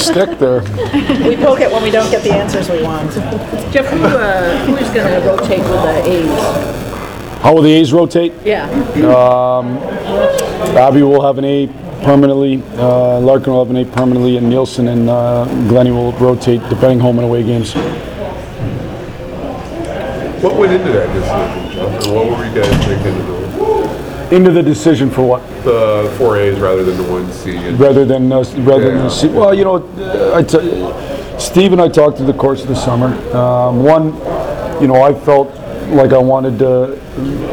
stick there. We poke it when we don't get the answers we want. Jeff, who, uh, who is going to rotate with the A's? How will the A's rotate? Yeah. Abby will have an A permanently, uh, Larkin will have an A permanently, and Nielsen and uh, Glennie will rotate depending home and away games. What went into that decision, Jeff? And what were you guys thinking of doing? Into the decision for what? The four A's rather than the one C? And- rather than, uh, rather than, Yeah. see- well, you know, uh, I Steve and I talked through the course of the summer. Um, One, you know, I felt like I wanted to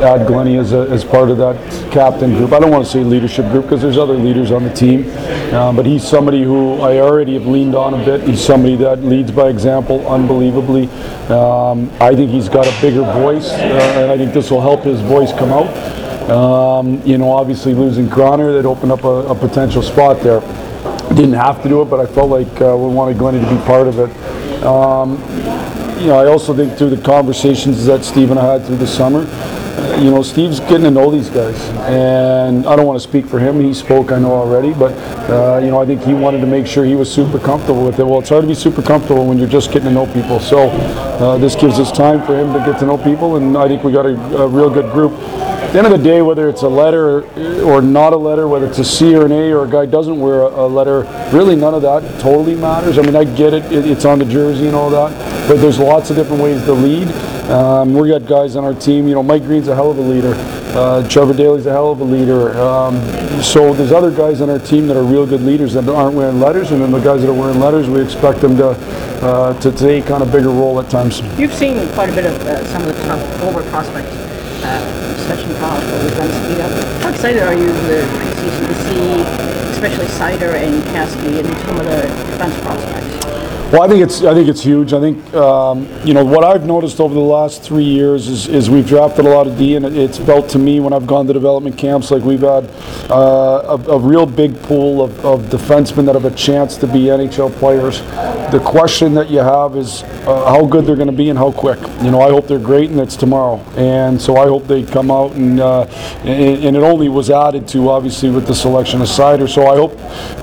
add Glennie as, a, as part of that captain group. I don't want to say leadership group because there's other leaders on the team, uh, but he's somebody who I already have leaned on a bit. He's somebody that leads by example unbelievably. Um, I think he's got a bigger voice, uh, and I think this will help his voice come out. Um, you know, obviously losing Cronner, that opened up a, a potential spot there. Didn't have to do it, but I felt like uh, we wanted Glennie to be part of it. Um, you know, I also think through the conversations that Steve and I had through the summer, uh, you know, Steve's getting to know these guys, and I don't want to speak for him. He spoke, I know already, but uh, you know, I think he wanted to make sure he was super comfortable with it. Well, it's hard to be super comfortable when you're just getting to know people. So uh, this gives us time for him to get to know people, and I think we got a, a real good group. At the end of the day, whether it's a letter or not a letter, whether it's a C or an A or a guy doesn't wear a, letter, really none of that totally matters. I mean, I get it, it it's on the jersey and all that, but there's lots of different ways to lead. Um, we got guys on our team, you know, Mike Green's a hell of a leader. Uh, Trevor Daley's a hell of a leader. Um, so there's other guys on our team that are real good leaders that aren't wearing letters, and then the guys that are wearing letters, we expect them to uh, to take on a bigger role at times. You've seen quite a bit of uh, some of the top forward prospects, done. How excited are you the preseason to see, especially Seider and Caskey and some of the defense prospects? Well, I think it's I think it's huge. I think um, you know what I've noticed over the last three years is, is we've drafted a lot of D, and it, it's felt to me when I've gone to development camps like we've had uh, a, a real big pool of, of defensemen that have a chance to be NHL players. The question that you have is uh, how good they're going to be and how quick. You know, I hope they're great, and it's tomorrow. And so I hope they come out and uh, and, and it only was added to obviously with the selection of Seider. So I hope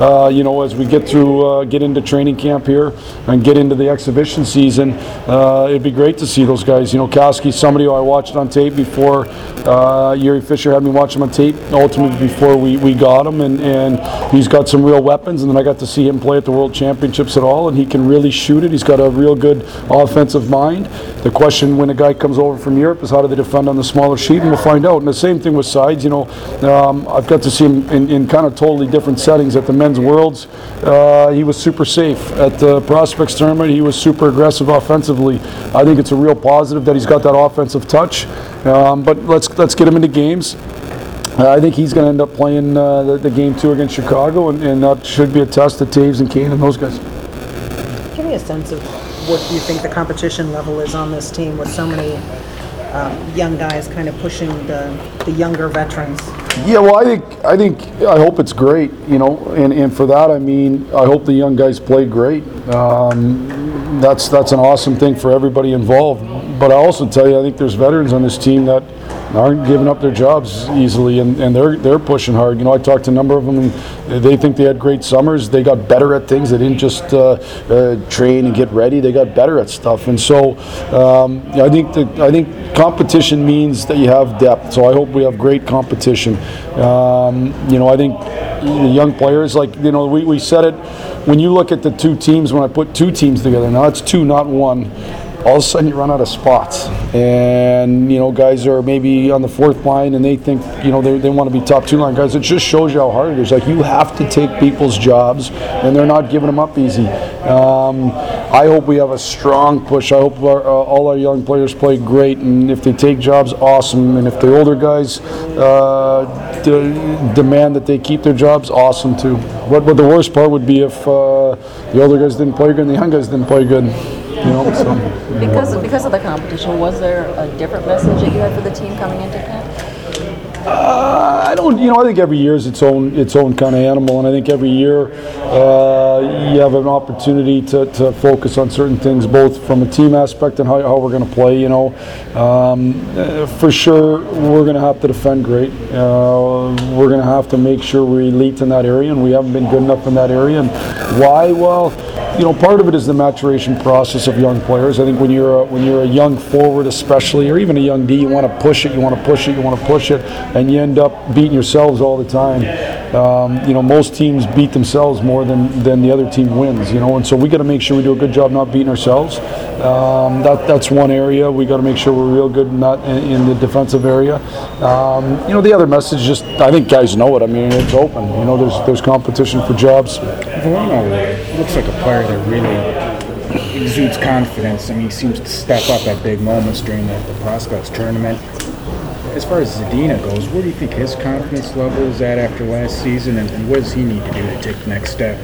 uh, you know as we get through uh, get into training camp here and get into the exhibition season, uh, it'd be great to see those guys. You know, Koski's somebody who I watched on tape before. Uh, Jiri Fischer had me watch him on tape ultimately before we, we got him, and, and he's got some real weapons. And then I got to see him play at the World Championships at all, and he can really shoot it. He's got a real good offensive mind. The question when a guy comes over from Europe is how do they defend on the smaller sheet, and we'll find out. And the same thing with sides. You know, um, I've got to see him in, in kind of totally different settings at the men's worlds. Uh, he was super safe at the prospects tournament. He was super aggressive offensively. I think it's a real positive that he's got that offensive touch. Um, but let's let's get him into games. Uh, I think he's going to end up playing uh, the, the game two against Chicago, and, and that should be a test to Toews and Kane and those guys. Give me a sense of what you think the competition level is on this team with so many um, young guys kind of pushing the, the younger veterans. Yeah, well, I think I think I hope it's great, you know, and, and for that I mean I hope the young guys play great. Um, that's that's an awesome thing for everybody involved. But I also tell you, I think there's veterans on this team that aren't giving up their jobs easily, and, and they're they're pushing hard. You know, I talked to a number of them, and they think they had great summers. They got better at things. They didn't just uh, uh, train and get ready. They got better at stuff. And so, um, I think that I think competition means that you have depth. So I hope we have great competition. Um, you know, I think the young players, like you know, we, we said it when you look at the two teams. When I put two teams together, now it's two, not one all of a sudden you run out of spots. And, you know, guys are maybe on the fourth line and they think, you know, they, they want to be top two line guys. It just shows you how hard it is. Like, you have to take people's jobs and they're not giving them up easy. Um, I hope we have a strong push. I hope our, uh, all our young players play great. And if they take jobs, awesome. And if the older guys uh, de- demand that they keep their jobs, awesome too. What, what the worst part would be if uh, the older guys didn't play good and the young guys didn't play good. Know, so. Because because of the competition, was there a different message that you had for the team coming into camp? Uh, I don't, you know, I think every year is its own its own kind of animal, and I think every year uh, you have an opportunity to, to focus on certain things, both from a team aspect and how, how we're going to play. You know, um, uh, for sure we're going to have to defend great. Uh, we're going to have to make sure we're elite in that area, and we haven't been good enough in that area. And why? Well you know, part of it is the maturation process of young players. I think when you're a, when you're a young forward, especially, or even a young D, you want to push it, you want to push it, you want to push it, and you end up beating yourselves all the time. Um, you know, most teams beat themselves more than, than the other team wins. You know, and so we got to make sure we do a good job not beating ourselves. Um, that that's one area we got to make sure we're real good in that in, in the defensive area. Um, you know, the other message, just I think guys know it. I mean, it's open. You know, there's there's competition for jobs. Veleno looks like a player that really exudes confidence. I mean, he seems to step up at big moments during the, the prospects tournament. As far as Zadina goes, where do you think his confidence level is at after last season, and, and what does he need to do to take the next step?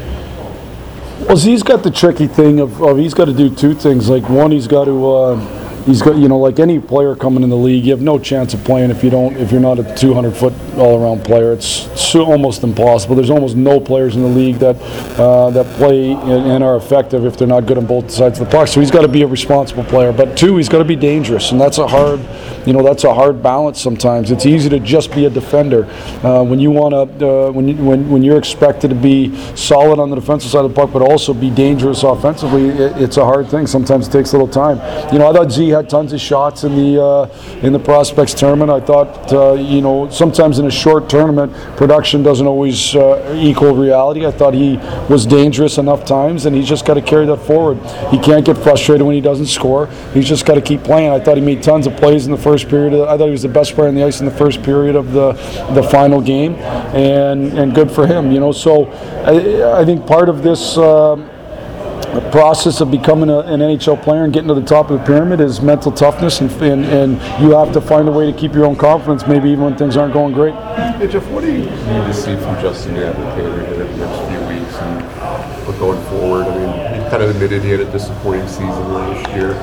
Well, he's got the tricky thing of, of he's got to do two things. Like one, he's got to uh, he's got you know like any player coming in the league, you have no chance of playing if you don't if you're not a 200 foot all around player. It's so almost impossible. There's almost no players in the league that uh, that play and, and are effective if they're not good on both sides of the puck. So he's got to be a responsible player. But two, he's got to be dangerous, and that's a hard you know that's a hard balance sometimes. It's easy to just be a defender uh, when you want to uh, when you, when when you're expected to be solid on the defensive side of the puck, but also be dangerous offensively. It, it's a hard thing. Sometimes it takes a little time. You know, I thought Z had tons of shots in the uh, in the prospects tournament. I thought uh, you know sometimes in a short tournament, production doesn't always uh, equal reality. I thought he was dangerous enough times, and he's just got to carry that forward. He can't get frustrated when he doesn't score. He's just got to keep playing. I thought he made tons of plays in the first period. I thought he was the best player on the ice in the first period of the the final game, and and good for him. You know, so I, I think part of this. Um, the process of becoming a, an NHL player and getting to the top of the pyramid is mental toughness, and, and, and you have to find a way to keep your own confidence, maybe even when things aren't going great. Hey, Jeff, what do you need to see from Justin Abdelkader in the next few weeks and but going forward? I mean, he kind of admitted he had a disappointing season last year.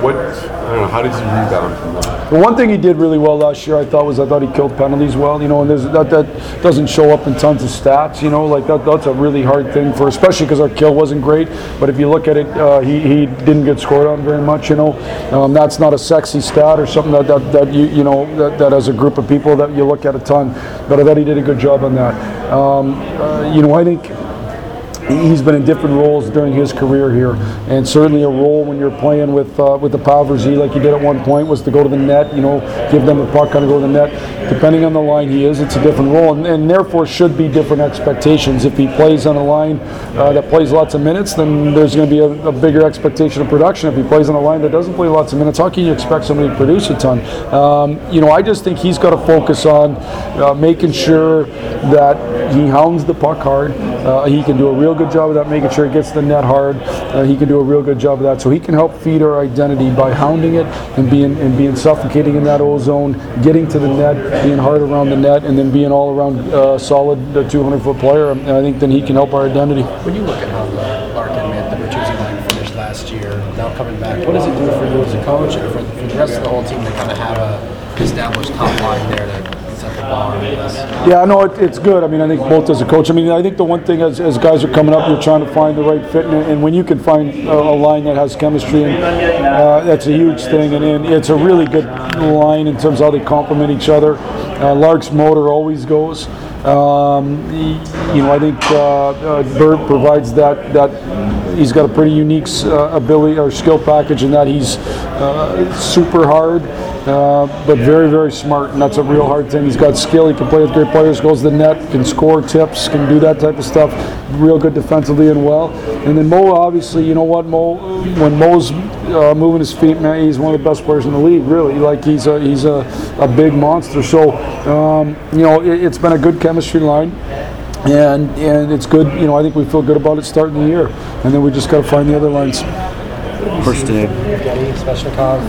What, I don't know, how did he rebound from that? The one thing he did really well last year, I thought, was I thought he killed penalties well. You know, and that that doesn't show up in tons of stats. You know, like that that's a really hard thing for, especially because our kill wasn't great. But if you look at it, uh, he, he didn't get scored on very much. You know, um, that's not a sexy stat or something that, that, that you you know that, that as a group of people that you look at a ton. But I thought he did a good job on that. Um, uh, you know, I think he's been in different roles during his career here, and certainly a role when you're playing with uh, with the Z like you did at one point was to go to the net, you know, give them the puck, kind of go to the net. Depending on the line he is, it's a different role, and, and therefore should be different expectations. If he plays on a line uh, that plays lots of minutes, then there's going to be a, a bigger expectation of production. If he plays on a line that doesn't play lots of minutes, how can you expect somebody to produce a ton? Um, you know, I just think he's got to focus on uh, making sure that he hounds the puck hard. Uh, he can do a real good job of that, making sure he gets the net hard. Uh, he can do a real good job of that. So he can help feed our identity by hounding it and being and being suffocating in that old zone, getting to the net, being hard around the net, and then being all around uh, solid 200 foot player. And I think then he can help our identity. When you look at how Larkin and the Bertuzzi line finished last year, now coming back, what does it do for you as a coach and for, for the rest of the whole team to kind of have a established top line there that Yeah, I know it, it's good. I mean, I think both as a coach. I mean, I think the one thing as, as guys are coming up, you're trying to find the right fit, and, and when you can find a, a line that has chemistry, and uh, that's a huge thing. And, and it's a really good line in terms of how they complement each other. Uh, Lark's motor always goes. Um, you know, I think uh, uh, Bert provides that that he's got a pretty unique uh, ability or skill package in that he's uh, super hard, uh, but very very smart, and that's a real hard thing. He's got skill. He can play with great players. Goes to the net, can score tips, can do that type of stuff. Real good defensively and well. And then Mo, obviously, you know what Mo when Mo's uh, moving his feet, man, he's one of the best players in the league. Really, like he's a he's a, a big monster. So um, you know, it, it's been a good chemistry line and and it's good. You know, I think we feel good about it starting the year, and then we just got to find the other lines. Getty, Svechnikov,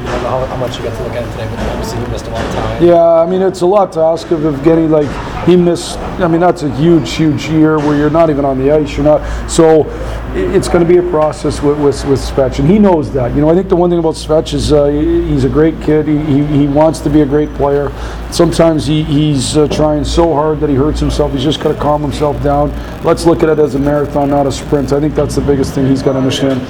How, how much you got to look at it today, but obviously you missed a lot of time. Yeah, I mean, it's a lot to ask of Evgeny. Like, he missed, I mean, that's a huge, huge year where you're not even on the ice. You're not, so it's going to be a process with, with, with Svech, and he knows that. You know, I think the one thing about Svech is uh, he's a great kid. He, he, he wants to be a great player. Sometimes he, he's uh, trying so hard that he hurts himself. He's just got to calm himself down. Let's look at it as a marathon, not a sprint. I think that's the biggest thing he's got to understand.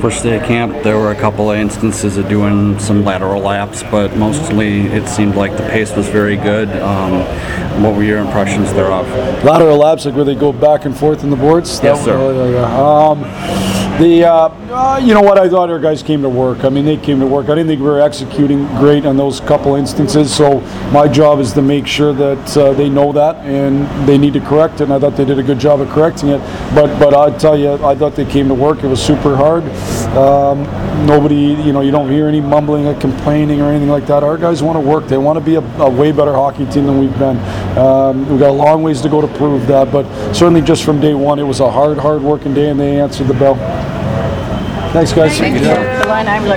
First day of camp, there were a couple of instances of doing some lateral laps, but mostly it seemed like the pace was very good. Um, what were your impressions thereof? Lateral laps, like where they go back and forth in the boards? Yes, sir. yeah. Um, the, uh, uh, you know what, I thought our guys came to work. I mean, they came to work. I didn't think we were executing great on those couple instances, so my job is to make sure that uh, they know that and they need to correct it, and I thought they did a good job of correcting it. But, but I tell you, I thought they came to work. It was super hard. Um, nobody, you know, you don't hear any mumbling or complaining or anything like that. Our guys want to work. They want to be a, a way better hockey team than we've been. Um, we've got a long ways to go to prove that, but certainly just from day one, it was a hard, hard working day, and they answered the bell. Thanks, guys. The line I'm like,